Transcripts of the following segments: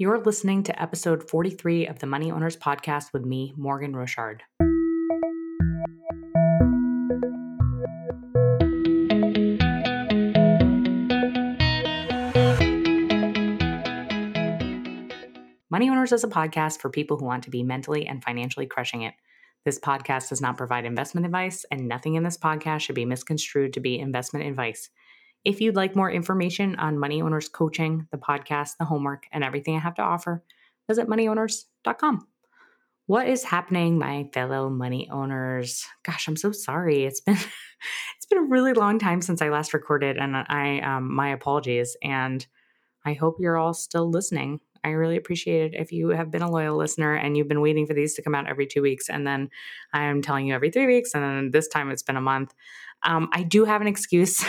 You're listening to episode 43 of the Money Owners Podcast with me, Morgan Rochard. Money Owners is a podcast for people who want to be mentally and financially crushing it. This podcast does not provide investment advice, and nothing in this podcast should be misconstrued to be investment advice. If you'd like more information on Money Owners coaching, the podcast, the homework, and everything I have to offer, visit moneyowners.com. What is happening, my fellow money owners? Gosh, I'm so sorry. It's been it's been a really long time since I last recorded, and I um, my apologies. And I hope you're all still listening. I really appreciate it if you have been a loyal listener and you've been waiting for these to come out every two weeks. And then I'm telling you every three weeks. And then this time it's been a month. Um, I do have an excuse.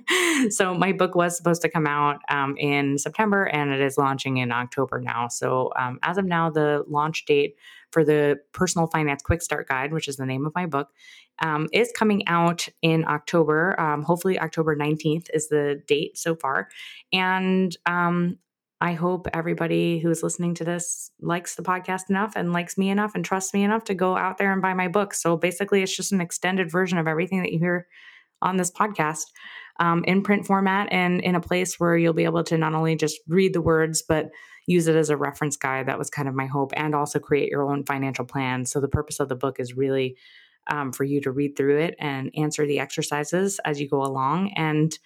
so my book was supposed to come out um, in September and it is launching in October now. So um, as of now, the launch date for the Personal Finance Quick Start Guide, which is the name of my book, um, is coming out in October. Um, hopefully, October 19th is the date so far. And um, I hope everybody who's listening to this likes the podcast enough and likes me enough and trusts me enough to go out there and buy my book. So basically, it's just an extended version of everything that you hear on this podcast um, in print format and in a place where you'll be able to not only just read the words, but use it as a reference guide. That was kind of my hope, and also create your own financial plan. So the purpose of the book is really um, for you to read through it and answer the exercises as you go along and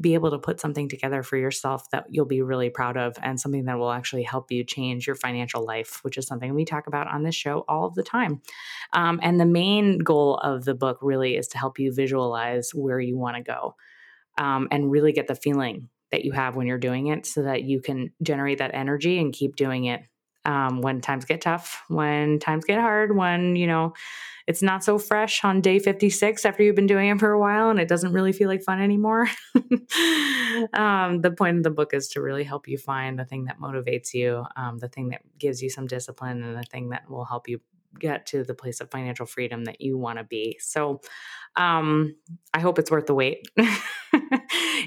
be able to put something together for yourself that you'll be really proud of and something that will actually help you change your financial life, which is something we talk about on this show all the time. Um, and the main goal of the book really is to help you visualize where you want to go um, and really get the feeling that you have when you're doing it so that you can generate that energy and keep doing it um, when times get tough, when times get hard, when, you know, it's not so fresh on day 56 after you've been doing it for a while and it doesn't really feel like fun anymore. um, the point of the book is to really help you find the thing that motivates you, um, the thing that gives you some discipline, and the thing that will help you get to the place of financial freedom that you want to be. So um, I hope it's worth the wait.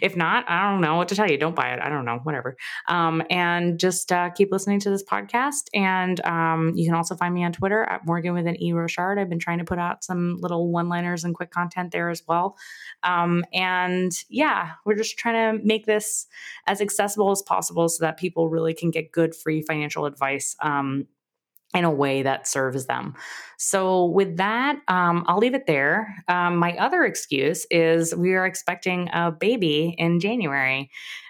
if not, I don't know what to tell you. Don't buy it. I don't know, whatever. Um, and just uh, keep listening to this podcast. And um, you can also find me on Twitter at Morgan with an E Rochard. I've been trying to put out some little one liners and quick content there as well. Um, and yeah, we're just trying to make this as accessible as possible so that people really can get good free financial advice um, in a way that serves them. So, with that, um, I'll leave it there. Um, my other excuse is we are expecting a baby in January.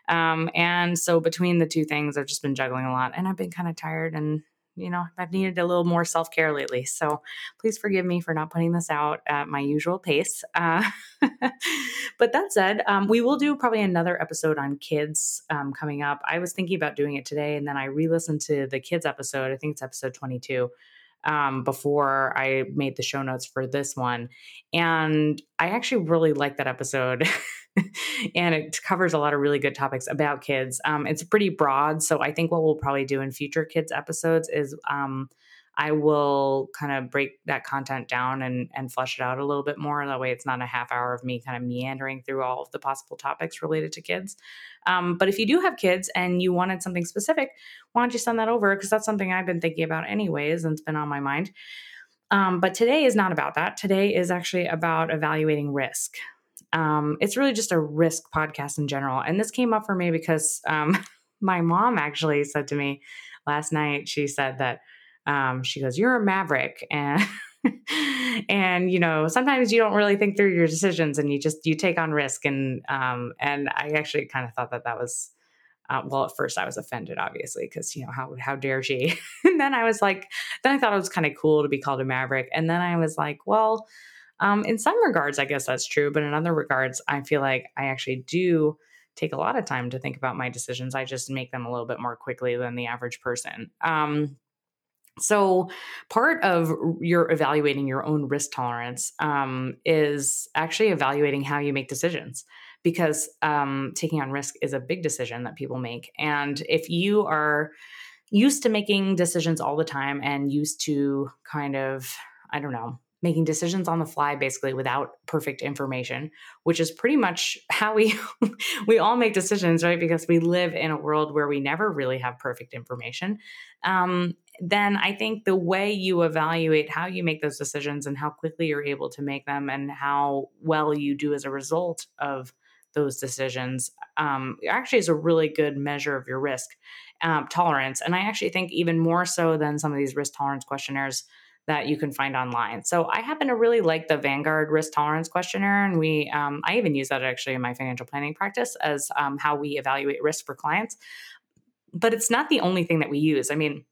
Um, and so, between the two things, I've just been juggling a lot and I've been kind of tired and you know, I've needed a little more self care lately. So please forgive me for not putting this out at my usual pace. Uh, but that said, um, we will do probably another episode on kids um, coming up. I was thinking about doing it today, and then I re listened to the kids episode. I think it's episode 22 um, before I made the show notes for this one. And I actually really like that episode. and it covers a lot of really good topics about kids. Um, it's pretty broad. So I think what we'll probably do in future kids episodes is um, I will kind of break that content down and, and flesh it out a little bit more. That way, it's not a half hour of me kind of meandering through all of the possible topics related to kids. Um, but if you do have kids and you wanted something specific, why don't you send that over? Because that's something I've been thinking about anyways and it's been on my mind. Um, but today is not about that. Today is actually about evaluating risk. Um, it's really just a risk podcast in general. And this came up for me because um, my mom actually said to me last night, she said that um, she goes, "You're a maverick," and and you know sometimes you don't really think through your decisions and you just you take on risk and um, and I actually kind of thought that that was. Uh, well, at first I was offended, obviously, because you know how how dare she? and then I was like, then I thought it was kind of cool to be called a maverick, and then I was like, well, um, in some regards, I guess that's true, but in other regards, I feel like I actually do take a lot of time to think about my decisions. I just make them a little bit more quickly than the average person. Um, so, part of your evaluating your own risk tolerance um, is actually evaluating how you make decisions because um, taking on risk is a big decision that people make. And if you are used to making decisions all the time and used to kind of, I don't know, making decisions on the fly basically without perfect information which is pretty much how we we all make decisions right? Because we live in a world where we never really have perfect information. Um, then i think the way you evaluate how you make those decisions and how quickly you're able to make them and how well you do as a result of those decisions um, actually is a really good measure of your risk um, tolerance. And i actually think even more so than some of these risk tolerance questionnaires that you can find online. So I happen to really like the Vanguard risk tolerance questionnaire, and we um, I even use that actually in my financial planning practice as um, how we evaluate risk for clients. But it's not the only thing that we use. I mean,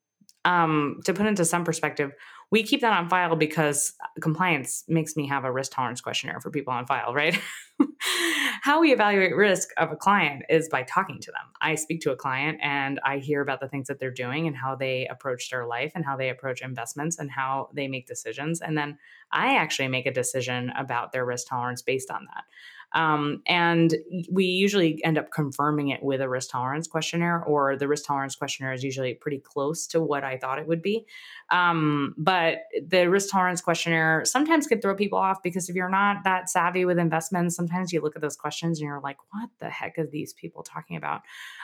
um, to put into some perspective, we keep that on file because uh, compliance makes me have a risk tolerance questionnaire for people on file, right? How we evaluate risk of a client is by talking to them. I speak to a client and I hear about the things that they're doing and how they approach their life and how they approach investments and how they make decisions. And then I actually make a decision about their risk tolerance based on that. Um, and we usually end up confirming it with a risk tolerance questionnaire, or the risk tolerance questionnaire is usually pretty close to what I thought it would be. Um, but the risk tolerance questionnaire sometimes can throw people off because if you're not that savvy with investments, sometimes you look at those questions and you're like, what the heck are these people talking about?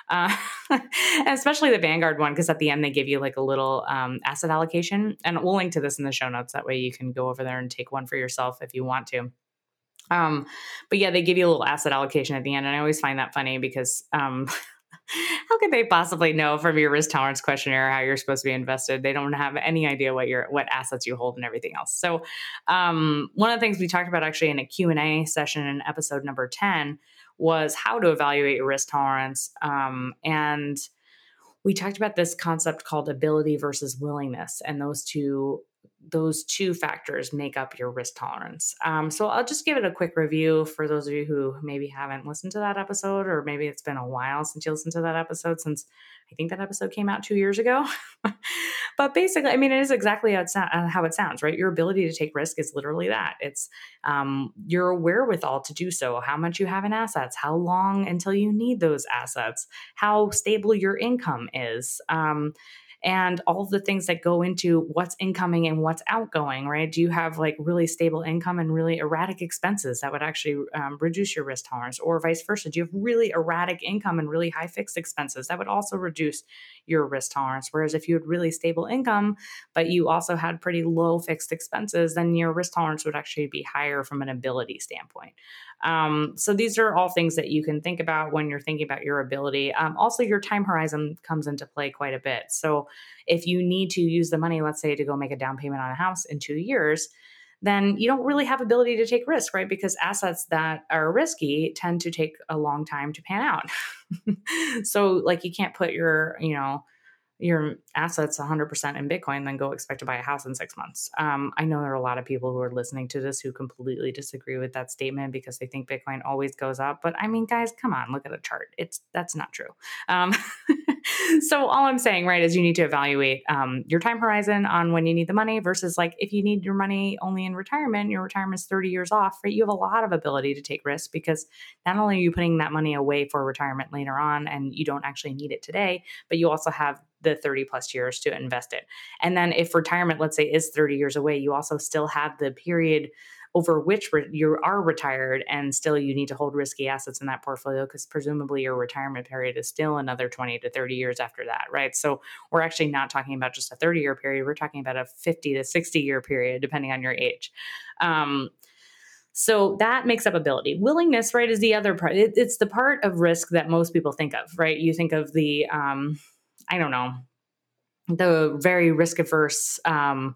Uh, especially the Vanguard one, because at the end they give you like a little um, asset allocation. And we'll link to this in the show notes. That way you can go over there and take one for yourself if you want to. Um, but yeah, they give you a little asset allocation at the end, and I always find that funny because um, how could they possibly know from your risk tolerance questionnaire how you're supposed to be invested? They don't have any idea what your what assets you hold and everything else. So, um, one of the things we talked about actually in a Q and A session in episode number ten was how to evaluate your risk tolerance, um, and we talked about this concept called ability versus willingness, and those two those two factors make up your risk tolerance. Um, so I'll just give it a quick review for those of you who maybe haven't listened to that episode, or maybe it's been a while since you listened to that episode, since I think that episode came out two years ago. but basically, I mean, it is exactly how it, uh, how it, sounds, right? Your ability to take risk is literally that. It's um, your wherewithal to do so, how much you have in assets, how long until you need those assets, how stable your income is. Um, and all the things that go into what's incoming and what's outgoing, right? Do you have like really stable income and really erratic expenses that would actually um, reduce your risk tolerance, or vice versa? Do you have really erratic income and really high fixed expenses that would also reduce your risk tolerance? Whereas if you had really stable income, but you also had pretty low fixed expenses, then your risk tolerance would actually be higher from an ability standpoint. Um, so these are all things that you can think about when you're thinking about your ability. Um, also, your time horizon comes into play quite a bit. So if you need to use the money, let's say to go make a down payment on a house in two years, then you don't really have ability to take risk, right? Because assets that are risky tend to take a long time to pan out. so like you can't put your, you know, your assets 100% in Bitcoin, then go expect to buy a house in six months. Um, I know there are a lot of people who are listening to this who completely disagree with that statement because they think Bitcoin always goes up. But I mean, guys, come on, look at the chart. It's that's not true. Um, so all I'm saying, right, is you need to evaluate um, your time horizon on when you need the money versus like if you need your money only in retirement, your retirement is 30 years off, right? You have a lot of ability to take risks because not only are you putting that money away for retirement later on and you don't actually need it today, but you also have the 30 plus years to invest it. And then if retirement, let's say, is 30 years away, you also still have the period over which re- you are retired and still you need to hold risky assets in that portfolio because presumably your retirement period is still another 20 to 30 years after that, right? So we're actually not talking about just a 30 year period, we're talking about a 50 to 60 year period, depending on your age. Um, so that makes up ability. Willingness, right, is the other part. It, it's the part of risk that most people think of, right? You think of the, um, I don't know, the very risk averse um,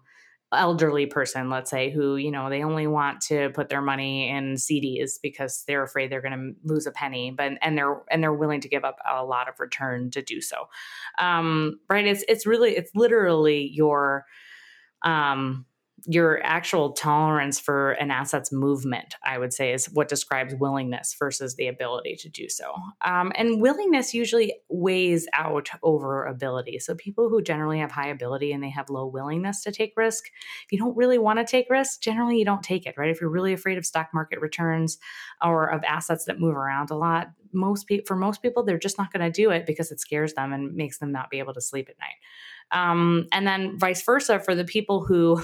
elderly person, let's say, who, you know, they only want to put their money in CDs because they're afraid they're going to lose a penny, but and they're and they're willing to give up a lot of return to do so. Um, right? It's it's really it's literally your um your actual tolerance for an asset's movement, I would say, is what describes willingness versus the ability to do so. Um, and willingness usually weighs out over ability. So people who generally have high ability and they have low willingness to take risk, if you don't really want to take risk, generally you don't take it, right? If you're really afraid of stock market returns or of assets that move around a lot, most people for most people they're just not going to do it because it scares them and makes them not be able to sleep at night. Um, and then vice versa for the people who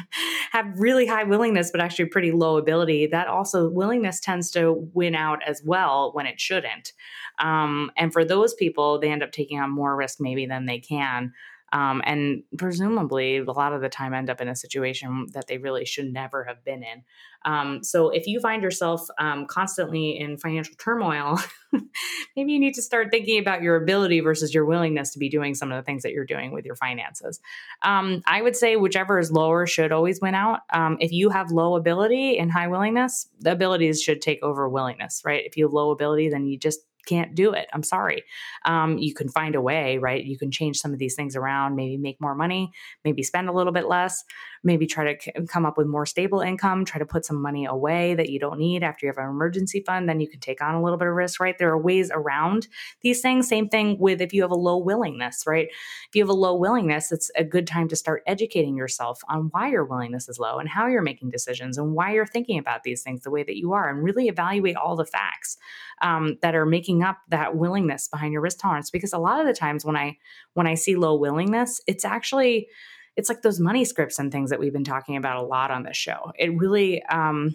have really high willingness, but actually pretty low ability, that also willingness tends to win out as well when it shouldn't. Um, and for those people, they end up taking on more risk maybe than they can um, and presumably a lot of the time end up in a situation that they really should never have been in. Um, so if you find yourself um, constantly in financial turmoil, maybe you need to start thinking about your ability versus your willingness to be doing some of the things that you're doing with your finances. Um, I would say whichever is lower should always win out. Um, if you have low ability and high willingness, the abilities should take over willingness, right? If you have low ability, then you just can't do it. I'm sorry. Um, you can find a way, right? You can change some of these things around, maybe make more money, maybe spend a little bit less, maybe try to c- come up with more stable income, try to put some money away that you don't need after you have an emergency fund. Then you can take on a little bit of risk, right? There are ways around these things. Same thing with if you have a low willingness, right? If you have a low willingness, it's a good time to start educating yourself on why your willingness is low and how you're making decisions and why you're thinking about these things the way that you are and really evaluate all the facts um, that are making up that willingness behind your risk tolerance because a lot of the times when i when i see low willingness it's actually it's like those money scripts and things that we've been talking about a lot on this show. It really um,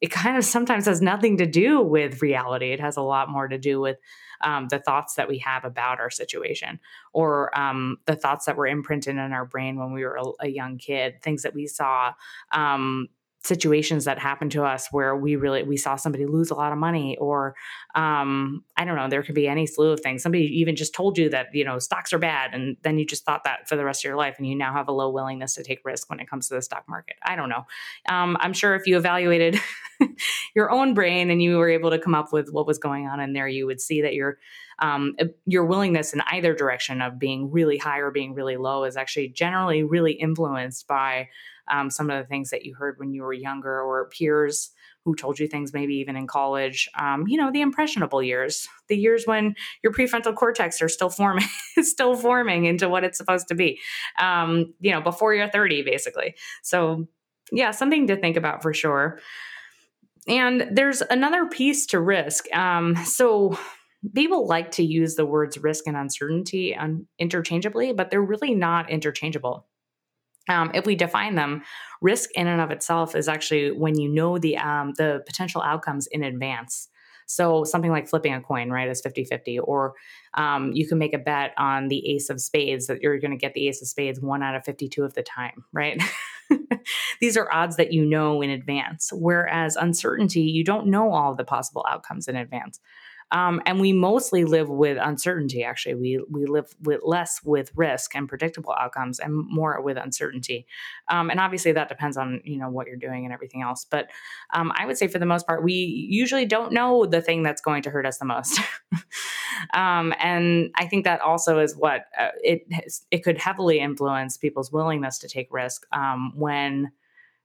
it kind of sometimes has nothing to do with reality. It has a lot more to do with um, the thoughts that we have about our situation or um, the thoughts that were imprinted in our brain when we were a, a young kid things that we saw um, situations that happened to us where we really we saw somebody lose a lot of money or um i don't know there could be any slew of things. Somebody even just told you that you know stocks are bad and then you just thought that for the rest of your life and you now have a low willingness to take risk when it comes to the stock market. I don't know. Um, i'm sure if you evaluated your own brain and you were able to come up with what was going on in there you would see that your um, your willingness in either direction of being really high or being really low is actually generally really influenced by um, some of the things that you heard when you were younger or peers who told you things maybe even in college um, you know the impressionable years the years when your prefrontal cortex are still forming still forming into what it's supposed to be um, you know before you're 30 basically. So yeah something to think about for sure. And there's another piece to risk um, so people like to use the words risk and uncertainty un- interchangeably but they're really not interchangeable um, if we define them, risk in and of itself is actually when you know the um, the potential outcomes in advance. So something like flipping a coin, right, is 50-50. Or um, you can make a bet on the ace of spades that you're going to get the ace of spades one out of 52 of the time, right? These are odds that you know in advance. Whereas uncertainty, you don't know all the possible outcomes in advance. Um, and we mostly live with uncertainty. Actually, we we live with less with risk and predictable outcomes, and more with uncertainty. Um, and obviously, that depends on you know what you're doing and everything else. But um, I would say for the most part, we usually don't know the thing that's going to hurt us the most. Um, and I think that also is what uh, it it could heavily influence people's willingness to take risk um, when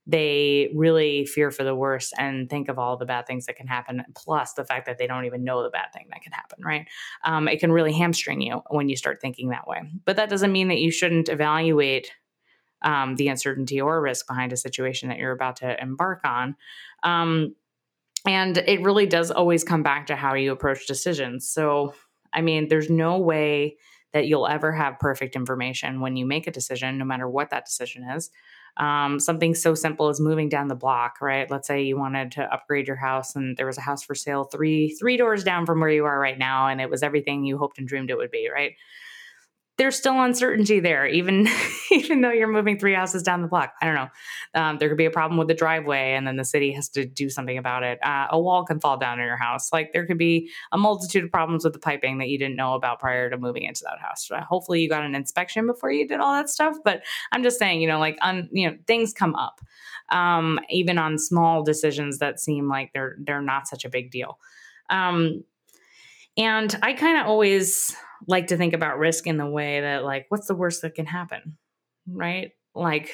they really fear for the worst and think of all the bad things that can happen, plus the fact that they don't even know the bad thing that can happen, right? Um, it can really hamstring you when you start thinking that way. But that doesn't mean that you shouldn't evaluate um, the uncertainty or risk behind a situation that you're about to embark on. Um, and it really does always come back to how you approach decisions. So, I mean, there's no way that you'll ever have perfect information when you make a decision, no matter what that decision is um, something so simple as moving down the block right? Let's say you wanted to upgrade your house and there was a house for sale three three doors down from where you are right now and it was everything you hoped and dreamed it would be right there's still uncertainty there, even even though you're moving three houses down the block. I don't know. Um, there could be a problem with the driveway, and then the city has to do something about it. Uh, a wall can fall down in your house. Like there could be a multitude of problems with the piping that you didn't know about prior to moving into that house. Hopefully, you got an inspection before you did all that stuff. But I'm just saying, you know, like un, you know, things come up, um, even on small decisions that seem like they're they're not such a big deal. Um, and I kind of always like to think about risk in the way that, like, what's the worst that can happen? Right? Like,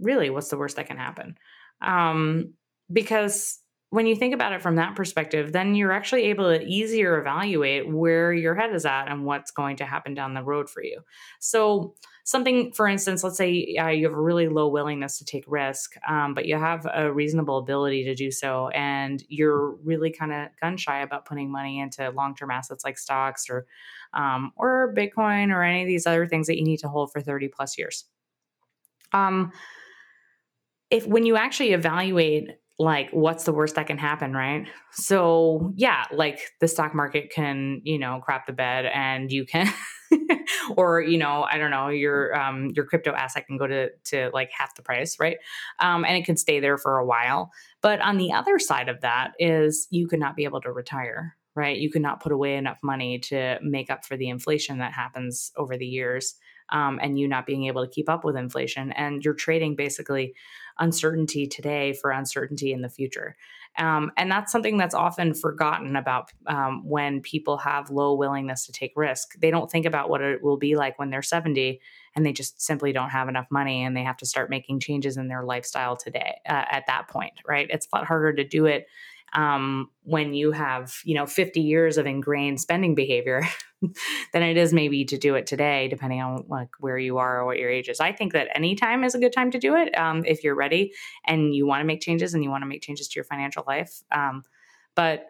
really, what's the worst that can happen? Um, because when you think about it from that perspective, then you're actually able to easier evaluate where your head is at and what's going to happen down the road for you. So, something, for instance, let's say uh, you have a really low willingness to take risk, um, but you have a reasonable ability to do so, and you're really kind of gun shy about putting money into long term assets like stocks or um, or Bitcoin or any of these other things that you need to hold for 30 plus years. Um, if when you actually evaluate like what's the worst that can happen right? So yeah like the stock market can you know crap the bed and you can or you know i don't know your um your crypto asset can go to to like half the price right? Um and it can stay there for a while. But on the other side of that is you could not be able to retire right? You could not put away enough money to make up for the inflation that happens over the years um, and you not being able to keep up with inflation. And you're trading basically uncertainty today for uncertainty in the future. Um, and that's something that's often forgotten about um, when people have low willingness to take risk. They don't think about what it will be like when they're 70 and they just simply don't have enough money and they have to start making changes in their lifestyle today uh, at that point, right? It's a lot harder to do it um, when you have you know 50 years of ingrained spending behavior than it is maybe to do it today depending on like where you are or what your age is. I think that any time is a good time to do it um, if you're ready and you want to make changes and you want to make changes to your financial life um, but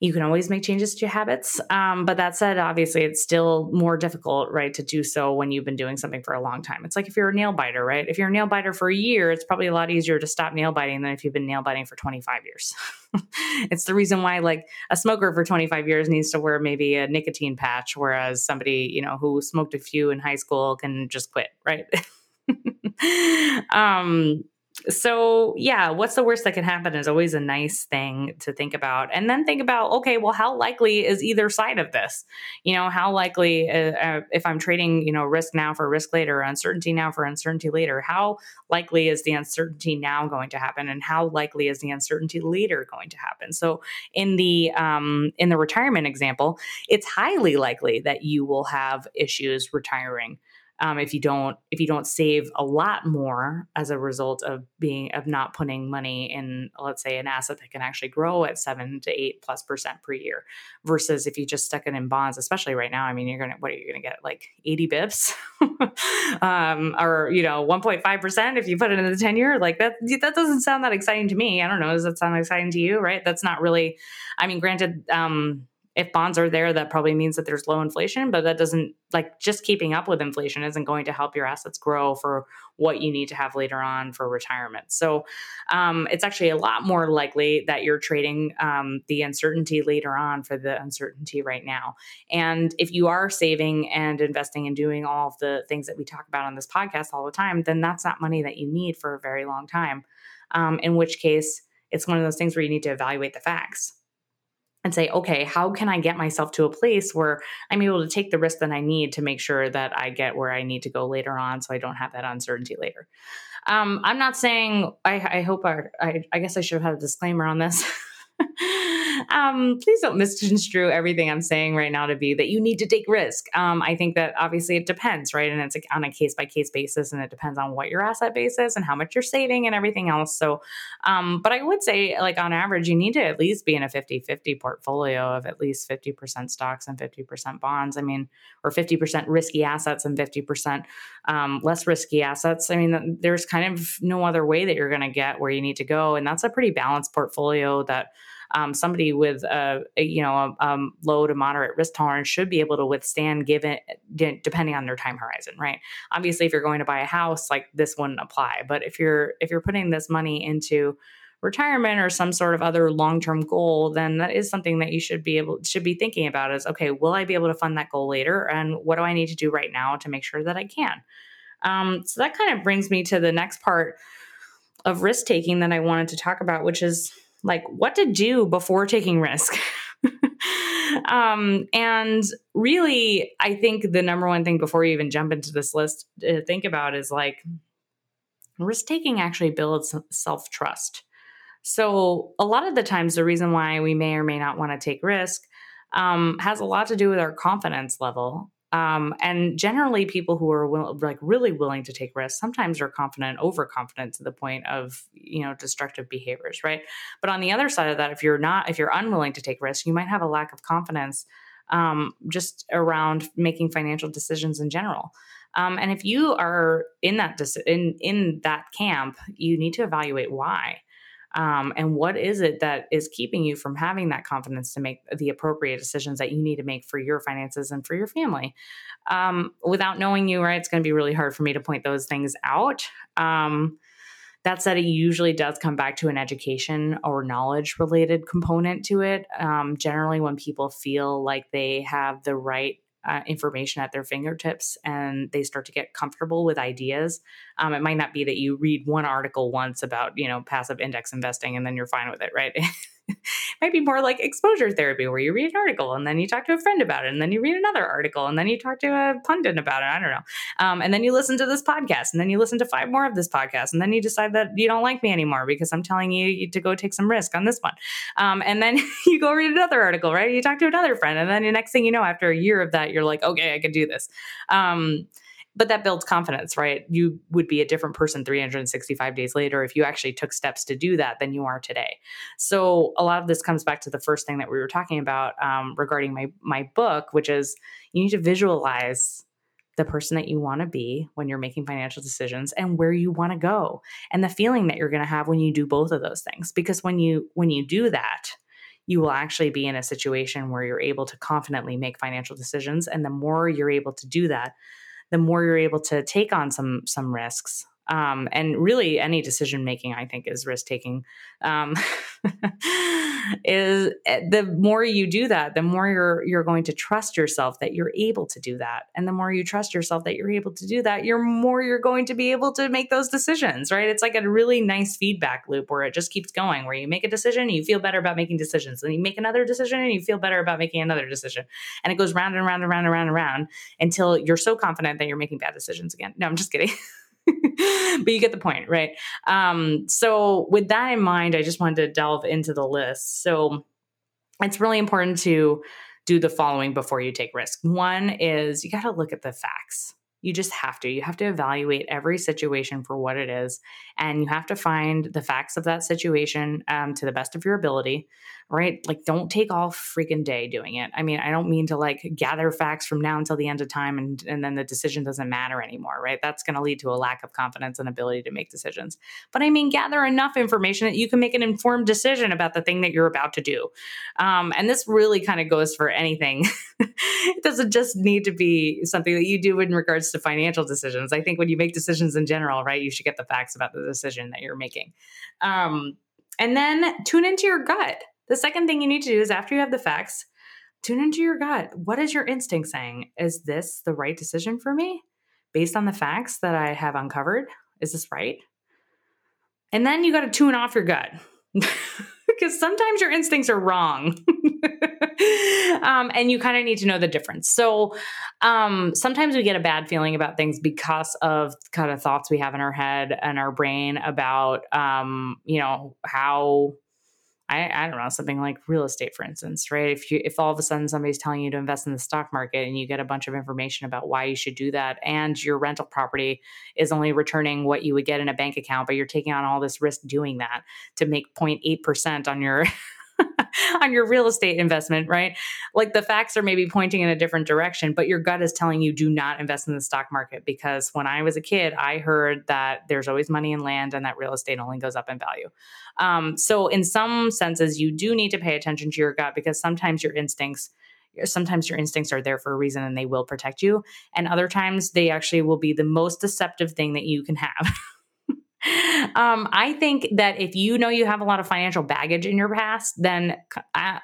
you can always make changes to your habits. Um, but that said, obviously, it's still more difficult, right, to do so when you've been doing something for a long time. It's like if you're a nail biter, right? If you're a nail biter for a year, it's probably a lot easier to stop nail biting than if you've been nail biting for 25 years. it's the reason why, like, a smoker for 25 years needs to wear maybe a nicotine patch, whereas somebody, you know, who smoked a few in high school can just quit, right? um, so yeah what's the worst that can happen is always a nice thing to think about and then think about okay well how likely is either side of this? You know how likely uh, uh, if i'm trading you know risk now for risk later uncertainty now for uncertainty later how likely is the uncertainty now going to happen and how likely is the uncertainty later going to happen? So in the um, in the retirement example it's highly likely that you will have issues retiring um, if you don't if you don't save a lot more as a result of being of not putting money in let's say an asset that can actually grow at seven to eight plus percent per year versus if you just stuck it in bonds especially right now i mean you're gonna what are you gonna get like 80 bips? Um, or you know 1.5 percent if you put it in the 10 year like that that doesn't sound that exciting to me. I don't know does that sound exciting to you right? That's not really i mean granted um, if bonds are there, that probably means that there's low inflation, but that doesn't like just keeping up with inflation isn't going to help your assets grow for what you need to have later on for retirement. So um, it's actually a lot more likely that you're trading um, the uncertainty later on for the uncertainty right now. And if you are saving and investing and doing all of the things that we talk about on this podcast all the time, then that's not money that you need for a very long time. Um, in which case, it's one of those things where you need to evaluate the facts and say, okay, how can I get myself to a place where I'm able to take the risk that I need to make sure that I get where I need to go later on so I don't have that uncertainty later? Um, I'm not saying, I, I hope I, I, I guess I should have had a disclaimer on this. um, please don't misconstrue everything I'm saying right now to be that you need to take risk. Um, I think that obviously it depends, right? And it's on a case by case basis, and it depends on what your asset base is and how much you're saving and everything else. So, um, but I would say, like on average, you need to at least be in a 50 50 portfolio of at least 50% stocks and 50% bonds. I mean, or 50% risky assets and 50% um, less risky assets. I mean, there's kind of no other way that you're going to get where you need to go. And that's a pretty balanced portfolio that um, somebody with a, a you know a, um, low to moderate risk tolerance should be able to withstand given depending on their time horizon right? Obviously if you're going to buy a house like this wouldn't apply. But if you're if you're putting this money into retirement or some sort of other long-term goal then that is something that you should be able should be thinking about is okay will i be able to fund that goal later? And what do i need to do right now to make sure that i can? Um, so that kind of brings me to the next part of risk taking that i wanted to talk about which is like what to do before taking risk. um, and really, I think the number one thing before you even jump into this list to think about is like risk taking actually builds self trust. So, a lot of the times, the reason why we may or may not want to take risk um, has a lot to do with our confidence level Um, and generally, people who are will, like really willing to take risks sometimes are confident, overconfident to the point of you know destructive behaviors, right? But on the other side of that, if you're not, if you're unwilling to take risks, you might have a lack of confidence um, just around making financial decisions in general. Um, and if you are in that dis- in in that camp, you need to evaluate why. Um, and what is it that is keeping you from having that confidence to make the appropriate decisions that you need to make for your finances and for your family? Um, without knowing you right it's going to be really hard for me to point those things out. Um, that said it usually does come back to an education or knowledge related component to it. Um, generally when people feel like they have the right uh, information at their fingertips and they start to get comfortable with ideas. Um, it might not be that you read one article once about, you know, passive index investing and then you're fine with it, right? might be more like exposure therapy where you read an article and then you talk to a friend about it and then you read another article and then you talk to a pundit about it i don't know um, and then you listen to this podcast and then you listen to five more of this podcast and then you decide that you don't like me anymore because i'm telling you to go take some risk on this one um, and then you go read another article right? You talk to another friend and then the next thing you know after a year of that you're like okay i can do this. Um, but that builds confidence, right? You would be a different person 365 days later if you actually took steps to do that than you are today. So a lot of this comes back to the first thing that we were talking about um, regarding my my book, which is you need to visualize the person that you want to be when you're making financial decisions and where you want to go and the feeling that you're going to have when you do both of those things because when you when you do that you will actually be in a situation where you're able to confidently make financial decisions and the more you're able to do that the more you're able to take on some some risks um, and really any decision making i think is risk taking um, is eh, the more you do that the more you're you're going to trust yourself that you're able to do that. And the more you trust yourself that you're able to do that you're more you're going to be able to make those decisions right? It's like a really nice feedback loop where it just keeps going where you make a decision and you feel better about making decisions. And you make another decision and you feel better about making another decision. And it goes round and round and round and round and round until you're so confident that you're making bad decisions again. No i'm just kidding but you get the point, right? Um, so, with that in mind, I just wanted to delve into the list. So, it's really important to do the following before you take risk. One is you got to look at the facts. You just have to. You have to evaluate every situation for what it is, and you have to find the facts of that situation um, to the best of your ability right? Like, don't take all freaking day doing it. I mean, I don't mean to like gather facts from now until the end of time and, and then the decision doesn't matter anymore, right? That's going to lead to a lack of confidence and ability to make decisions. But I mean, gather enough information that you can make an informed decision about the thing that you're about to do. Um, and this really kind of goes for anything. it doesn't just need to be something that you do in regards to financial decisions. I think when you make decisions in general, right, you should get the facts about the decision that you're making. Um, and then tune into your gut the second thing you need to do is after you have the facts, tune into your gut. What is your instinct saying? Is this the right decision for me based on the facts that I have uncovered? Is this right? And then you got to tune off your gut because sometimes your instincts are wrong. um, and you kind of need to know the difference. So um, sometimes we get a bad feeling about things because of kind of thoughts we have in our head and our brain about, um, you know, how I, I don't know something like real estate for instance right? If you if all of a sudden somebody's telling you to invest in the stock market and you get a bunch of information about why you should do that and your rental property is only returning what you would get in a bank account but you're taking on all this risk doing that to make 0.8% on your on your real estate investment, right? Like the facts are maybe pointing in a different direction, but your gut is telling you do not invest in the stock market because when I was a kid, I heard that there's always money in land and that real estate only goes up in value. Um, so, in some senses, you do need to pay attention to your gut because sometimes your instincts sometimes your instincts are there for a reason and they will protect you and other times they actually will be the most deceptive thing that you can have um, I think that if you know you have a lot of financial baggage in your past, then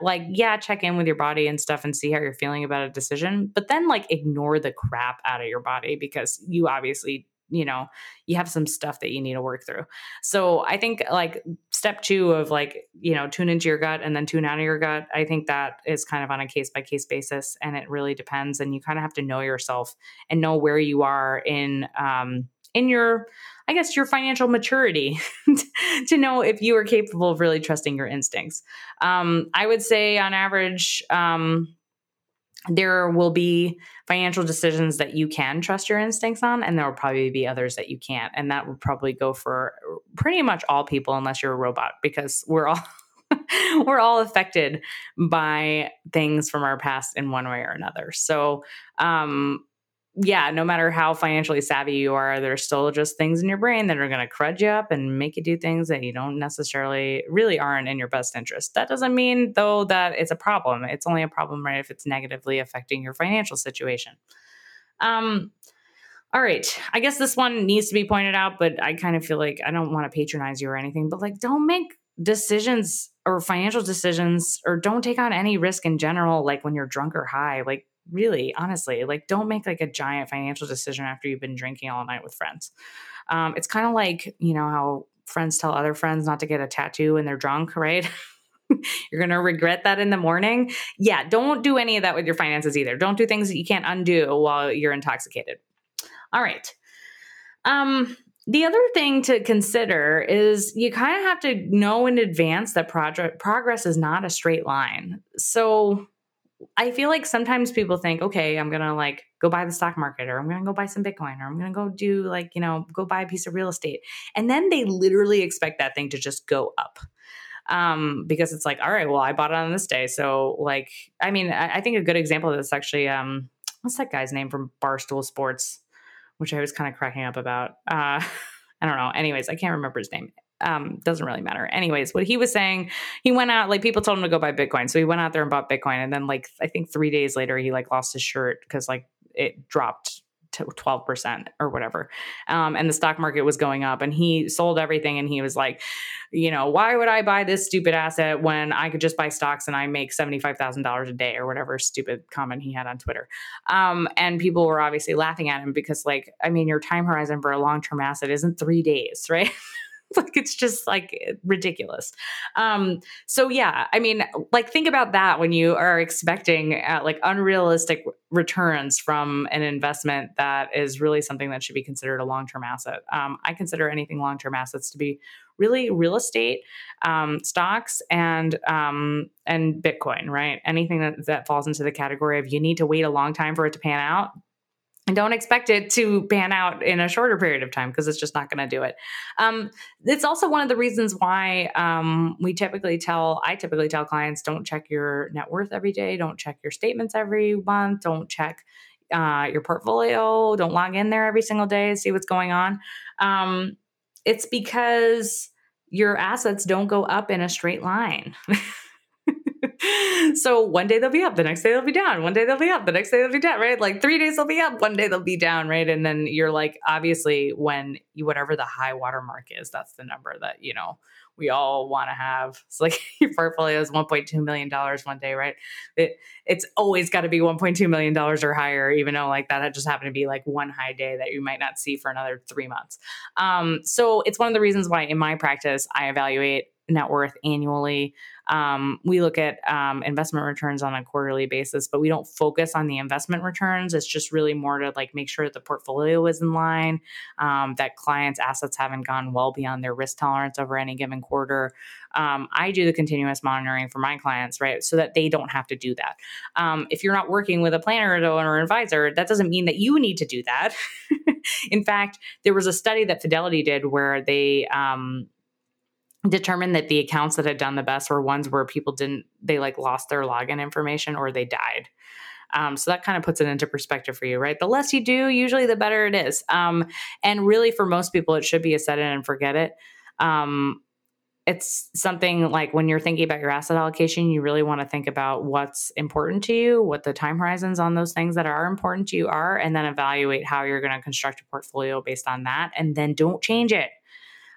like, yeah, check in with your body and stuff and see how you're feeling about a decision, but then like ignore the crap out of your body because you obviously you know you have some stuff that you need to work through. So i think like step two of like you know tune into your gut and then tune out of your gut i think that is kind of on a case by case basis and it really depends and you kind of have to know yourself and know where you are in um in your I guess your financial maturity to know if you are capable of really trusting your instincts. Um, I would say on average, um, there will be financial decisions that you can trust your instincts on, and there will probably be others that you can't. And that will probably go for pretty much all people, unless you're a robot, because we're all. we're all affected by things from our past in one way or another. So, um, yeah, no matter how financially savvy you are, there's still just things in your brain that are going to crud you up and make you do things that you don't necessarily really aren't in your best interest. That doesn't mean, though, that it's a problem. It's only a problem, right, if it's negatively affecting your financial situation. Um, all right. I guess this one needs to be pointed out, but I kind of feel like I don't want to patronize you or anything, but like, don't make decisions or financial decisions or don't take on any risk in general, like when you're drunk or high. Like, really honestly like don't make like a giant financial decision after you've been drinking all night with friends. Um, it's kind of like you know how friends tell other friends not to get a tattoo when they're drunk right? You're going to regret that in the morning? Yeah don't do any of that with your finances either. Don't do things that you can't undo while you're intoxicated. All right. Um the other thing to consider is you kind of have to know in advance that project progress is not a straight line. So I feel like sometimes people think, okay, I'm gonna like go buy the stock market or I'm gonna go buy some Bitcoin or I'm gonna go do like, you know, go buy a piece of real estate. And then they literally expect that thing to just go up. Um, because it's like, all right, well, I bought it on this day. So like, I mean, I, I think a good example of this actually, um, what's that guy's name from Barstool Sports, which I was kind of cracking up about. Uh I don't know. Anyways, I can't remember his name um, doesn't really matter. Anyways, what he was saying, he went out, like people told him to go buy Bitcoin. So he went out there and bought Bitcoin. And then like, I think three days later, he like lost his shirt because like it dropped to 12% or whatever. Um, and the stock market was going up and he sold everything. And he was like, you know, why would I buy this stupid asset when I could just buy stocks and I make $75,000 a day or whatever stupid comment he had on Twitter. Um, and people were obviously laughing at him because like, I mean, your time horizon for a long-term asset isn't three days, right? like it's just like ridiculous. Um, so yeah, I mean, like think about that when you are expecting uh, like unrealistic returns from an investment that is really something that should be considered a long-term asset. Um, I consider anything long-term assets to be really real estate, um, stocks, and um, and Bitcoin. Right? Anything that that falls into the category of you need to wait a long time for it to pan out don't expect it to pan out in a shorter period of time because it's just not going to do it. Um, it's also one of the reasons why um, we typically tell, I typically tell clients, don't check your net worth every day, don't check your statements every month, don't check uh, your portfolio, don't log in there every single day see what's going on. Um, it's because your assets don't go up in a straight line. so one day they'll be up, the next day they'll be down. One day they'll be up, the next day they'll be down, right? Like three days they'll be up, one day they'll be down, right? And then you're like, obviously, when you, whatever the high water mark is, that's the number that, you know, we all want to have. It's like your portfolio is $1.2 million one day, right? It, it's always got to be $1.2 million or higher, even though like that just happened to be like one high day that you might not see for another three months. Um, so it's one of the reasons why in my practice, I evaluate net worth annually. Um, we look at um, investment returns on a quarterly basis, but we don't focus on the investment returns. It's just really more to like make sure that the portfolio is in line, um, that clients' assets haven't gone well beyond their risk tolerance over any given quarter. Um, I do the continuous monitoring for my clients, right, so that they don't have to do that. Um, if you're not working with a planner or an advisor, that doesn't mean that you need to do that. in fact, there was a study that Fidelity did where they um, determined that the accounts that had done the best were ones where people didn't they like lost their login information or they died. Um, so that kind of puts it into perspective for you right? The less you do usually the better it is. Um, and really for most people it should be a set it and forget it. Um, it's something like when you're thinking about your asset allocation you really want to think about what's important to you what the time horizons on those things that are important to you are and then evaluate how you're going to construct a portfolio based on that and then don't change it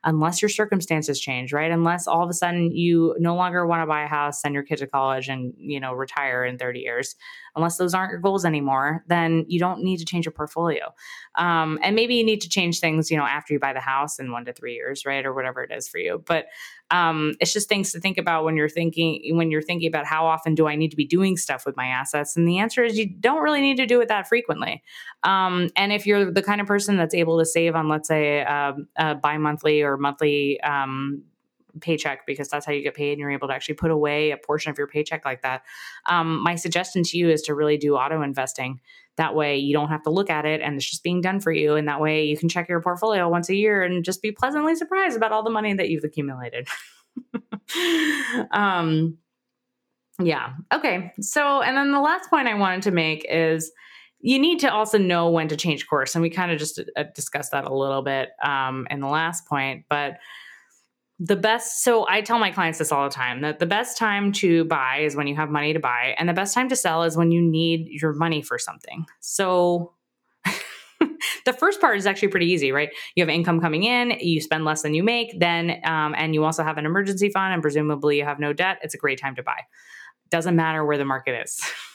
unless your circumstances change, right? Unless all of a sudden you no longer want to buy a house, send your kid to college, and you know retire in 30 years. Unless those aren't your goals anymore, then you don't need to change your portfolio. Um, and maybe you need to change things, you know, after you buy the house in one to three years, right, or whatever it is for you. But um, it's just things to think about when you're thinking when you're thinking about how often do I need to be doing stuff with my assets. And the answer is you don't really need to do it that frequently. Um, and if you're the kind of person that's able to save on, let's say, um, a bi monthly or monthly um, paycheck because that's how you get paid and you're able to actually put away a portion of your paycheck like that. Um, my suggestion to you is to really do auto investing. That way you don't have to look at it and it's just being done for you. And that way you can check your portfolio once a year and just be pleasantly surprised about all the money that you've accumulated. um, yeah. Okay. So, and then the last point I wanted to make is you need to also know when to change course. And we kind of just uh, discussed that a little bit um, in the last point. But the best, so I tell my clients this all the time that the best time to buy is when you have money to buy, and the best time to sell is when you need your money for something. So, the first part is actually pretty easy, right? You have income coming in, you spend less than you make, then, um, and you also have an emergency fund, and presumably you have no debt. It's a great time to buy. Doesn't matter where the market is.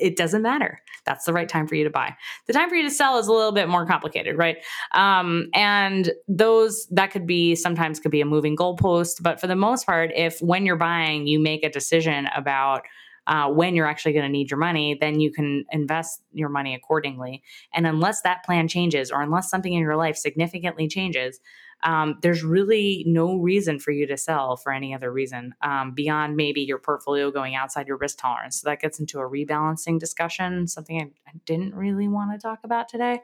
it doesn't matter. That's the right time for you to buy. The time for you to sell is a little bit more complicated, right? Um, and those that could be sometimes could be a moving goalpost, but for the most part, if when you're buying, you make a decision about uh, when you're actually going to need your money, then you can invest your money accordingly. And unless that plan changes, or unless something in your life significantly changes, um, there's really no reason for you to sell for any other reason um, beyond maybe your portfolio going outside your risk tolerance. So that gets into a rebalancing discussion, something I, I didn't really want to talk about today.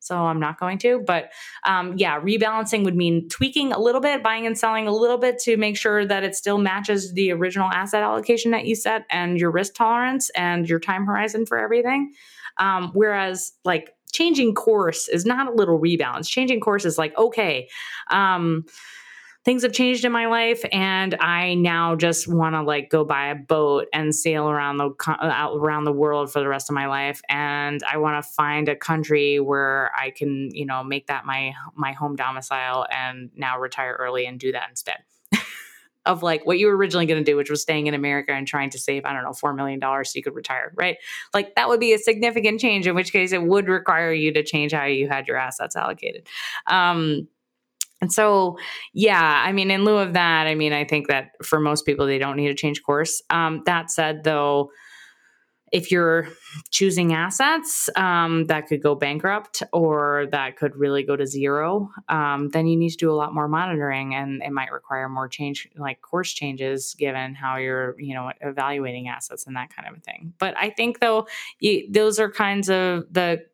So I'm not going to. But um, yeah, rebalancing would mean tweaking a little bit, buying and selling a little bit to make sure that it still matches the original asset allocation that you set and your risk tolerance and your time horizon for everything. Um, whereas, like, changing course is not a little rebalance. Changing course is like, okay, um, things have changed in my life and i now just want to like go buy a boat and sail around the out around the world for the rest of my life and i want to find a country where i can you know make that my my home domicile and now retire early and do that instead of like what you were originally going to do, which was staying in America and trying to save, I don't know, $4 million so you could retire, right? Like that would be a significant change, in which case it would require you to change how you had your assets allocated. Um, and so, yeah, I mean, in lieu of that, I mean, I think that for most people, they don't need to change course. Um, that said, though, if you're choosing assets um, that could go bankrupt or that could really go to zero, um, then you need to do a lot more monitoring, and it might require more change, like course changes, given how you're, you know, evaluating assets and that kind of thing. But I think though, you, those are kinds of the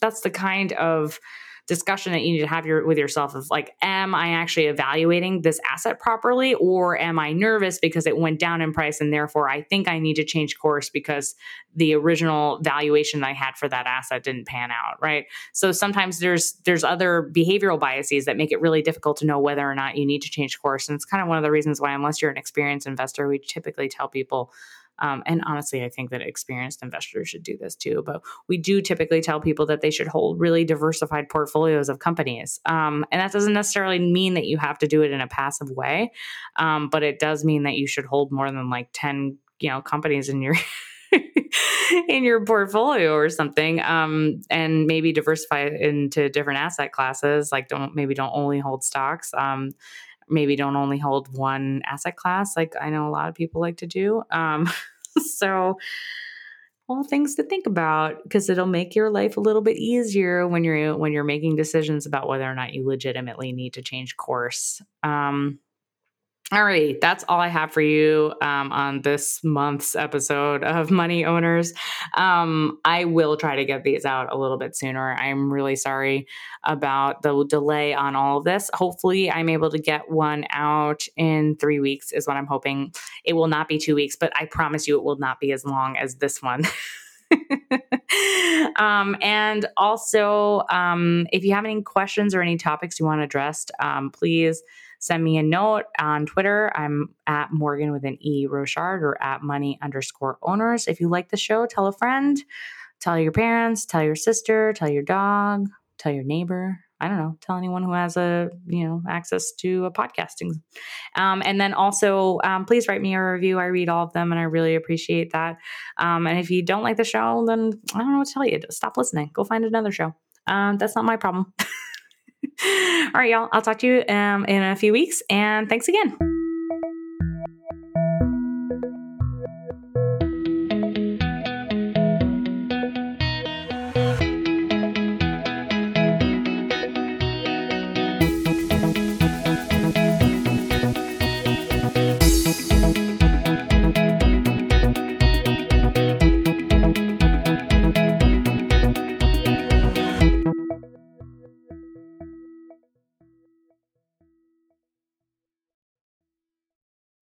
that's the kind of discussion that you need to have your, with yourself of like, am I actually evaluating this asset properly or am I nervous because it went down in price and therefore I think I need to change course because the original valuation I had for that asset didn't pan out, right? So sometimes there's there's other behavioral biases that make it really difficult to know whether or not you need to change course. And it's kind of one of the reasons why unless you're an experienced investor, we typically tell people um, and honestly, I think that experienced investors should do this too. But we do typically tell people that they should hold really diversified portfolios of companies. Um, and that doesn't necessarily mean that you have to do it in a passive way, um, but it does mean that you should hold more than like 10 you know companies in your in your portfolio or something um, and maybe diversify into different asset classes like don't maybe don't only hold stocks um, maybe don't only hold one asset class like I know a lot of people like to do. Um, so all things to think about because it'll make your life a little bit easier when you're when you're making decisions about whether or not you legitimately need to change course. Um, all right, that's all I have for you um, on this month's episode of Money Owners. Um, I will try to get these out a little bit sooner. I'm really sorry about the delay on all of this. Hopefully, I'm able to get one out in three weeks, is what I'm hoping. It will not be two weeks, but I promise you it will not be as long as this one. um, and also, um, if you have any questions or any topics you want addressed, um, please send me a note on Twitter. I'm at Morgen with an E Rochard or at money underscore owners. If you like the show, tell a friend, tell your parents, tell your sister, tell your dog, tell your neighbor. I don't know, tell anyone who has a, you know, access to a podcasting. Um, and then also, um, please write me a review. I read all of them and I really appreciate that. Um, and if you don't like the show, then I don't know what to tell you. Stop listening. Go find another show. Um, that's not my problem. All right, y'all. I'll talk to you um, in a few weeks. And thanks again.